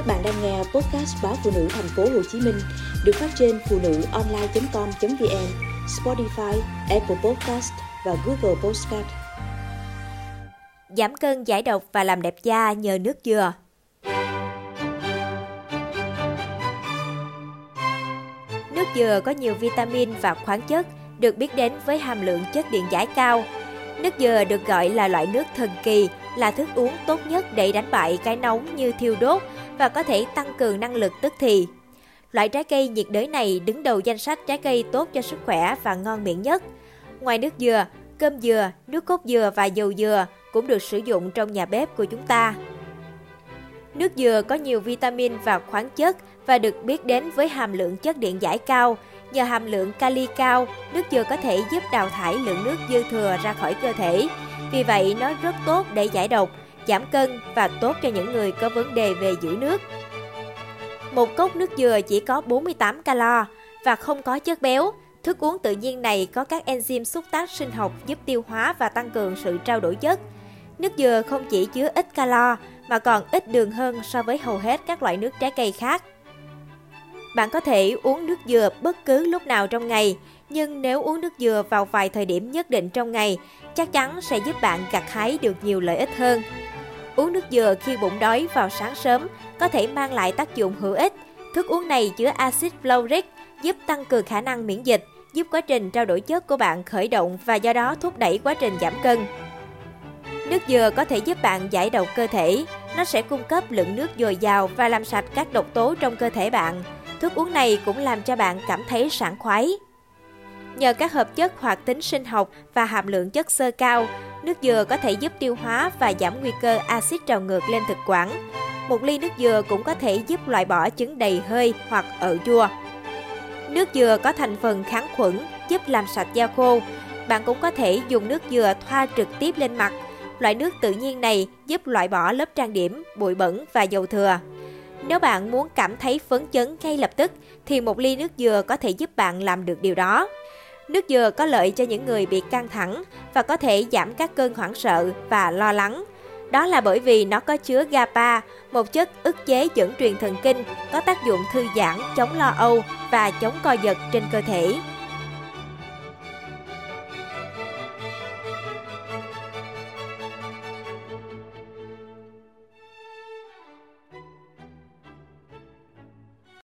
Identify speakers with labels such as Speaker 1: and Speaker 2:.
Speaker 1: Các bạn đang nghe podcast báo phụ nữ thành phố Hồ Chí Minh được phát trên phụ nữ online.com.vn, Spotify, Apple Podcast và Google Podcast.
Speaker 2: Giảm cân giải độc và làm đẹp da nhờ nước dừa. Nước dừa có nhiều vitamin và khoáng chất, được biết đến với hàm lượng chất điện giải cao. Nước dừa được gọi là loại nước thần kỳ, là thức uống tốt nhất để đánh bại cái nóng như thiêu đốt và có thể tăng cường năng lực tức thì. Loại trái cây nhiệt đới này đứng đầu danh sách trái cây tốt cho sức khỏe và ngon miệng nhất. Ngoài nước dừa, cơm dừa, nước cốt dừa và dầu dừa cũng được sử dụng trong nhà bếp của chúng ta. Nước dừa có nhiều vitamin và khoáng chất và được biết đến với hàm lượng chất điện giải cao. Nhờ hàm lượng kali cao, nước dừa có thể giúp đào thải lượng nước dư thừa ra khỏi cơ thể. Vì vậy, nó rất tốt để giải độc, giảm cân và tốt cho những người có vấn đề về giữ nước. Một cốc nước dừa chỉ có 48 calo và không có chất béo. Thức uống tự nhiên này có các enzyme xúc tác sinh học giúp tiêu hóa và tăng cường sự trao đổi chất. Nước dừa không chỉ chứa ít calo mà còn ít đường hơn so với hầu hết các loại nước trái cây khác. Bạn có thể uống nước dừa bất cứ lúc nào trong ngày, nhưng nếu uống nước dừa vào vài thời điểm nhất định trong ngày, chắc chắn sẽ giúp bạn gặt hái được nhiều lợi ích hơn. Uống nước dừa khi bụng đói vào sáng sớm có thể mang lại tác dụng hữu ích. Thức uống này chứa axit fluoric giúp tăng cường khả năng miễn dịch, giúp quá trình trao đổi chất của bạn khởi động và do đó thúc đẩy quá trình giảm cân. Nước dừa có thể giúp bạn giải độc cơ thể. Nó sẽ cung cấp lượng nước dồi dào và làm sạch các độc tố trong cơ thể bạn. Thức uống này cũng làm cho bạn cảm thấy sảng khoái. Nhờ các hợp chất hoạt tính sinh học và hàm lượng chất xơ cao, nước dừa có thể giúp tiêu hóa và giảm nguy cơ axit trào ngược lên thực quản. Một ly nước dừa cũng có thể giúp loại bỏ chứng đầy hơi hoặc ợ chua. Nước dừa có thành phần kháng khuẩn, giúp làm sạch da khô. Bạn cũng có thể dùng nước dừa thoa trực tiếp lên mặt. Loại nước tự nhiên này giúp loại bỏ lớp trang điểm, bụi bẩn và dầu thừa. Nếu bạn muốn cảm thấy phấn chấn ngay lập tức thì một ly nước dừa có thể giúp bạn làm được điều đó. Nước dừa có lợi cho những người bị căng thẳng và có thể giảm các cơn hoảng sợ và lo lắng. Đó là bởi vì nó có chứa GABA, một chất ức chế dẫn truyền thần kinh có tác dụng thư giãn, chống lo âu và chống co giật trên cơ thể.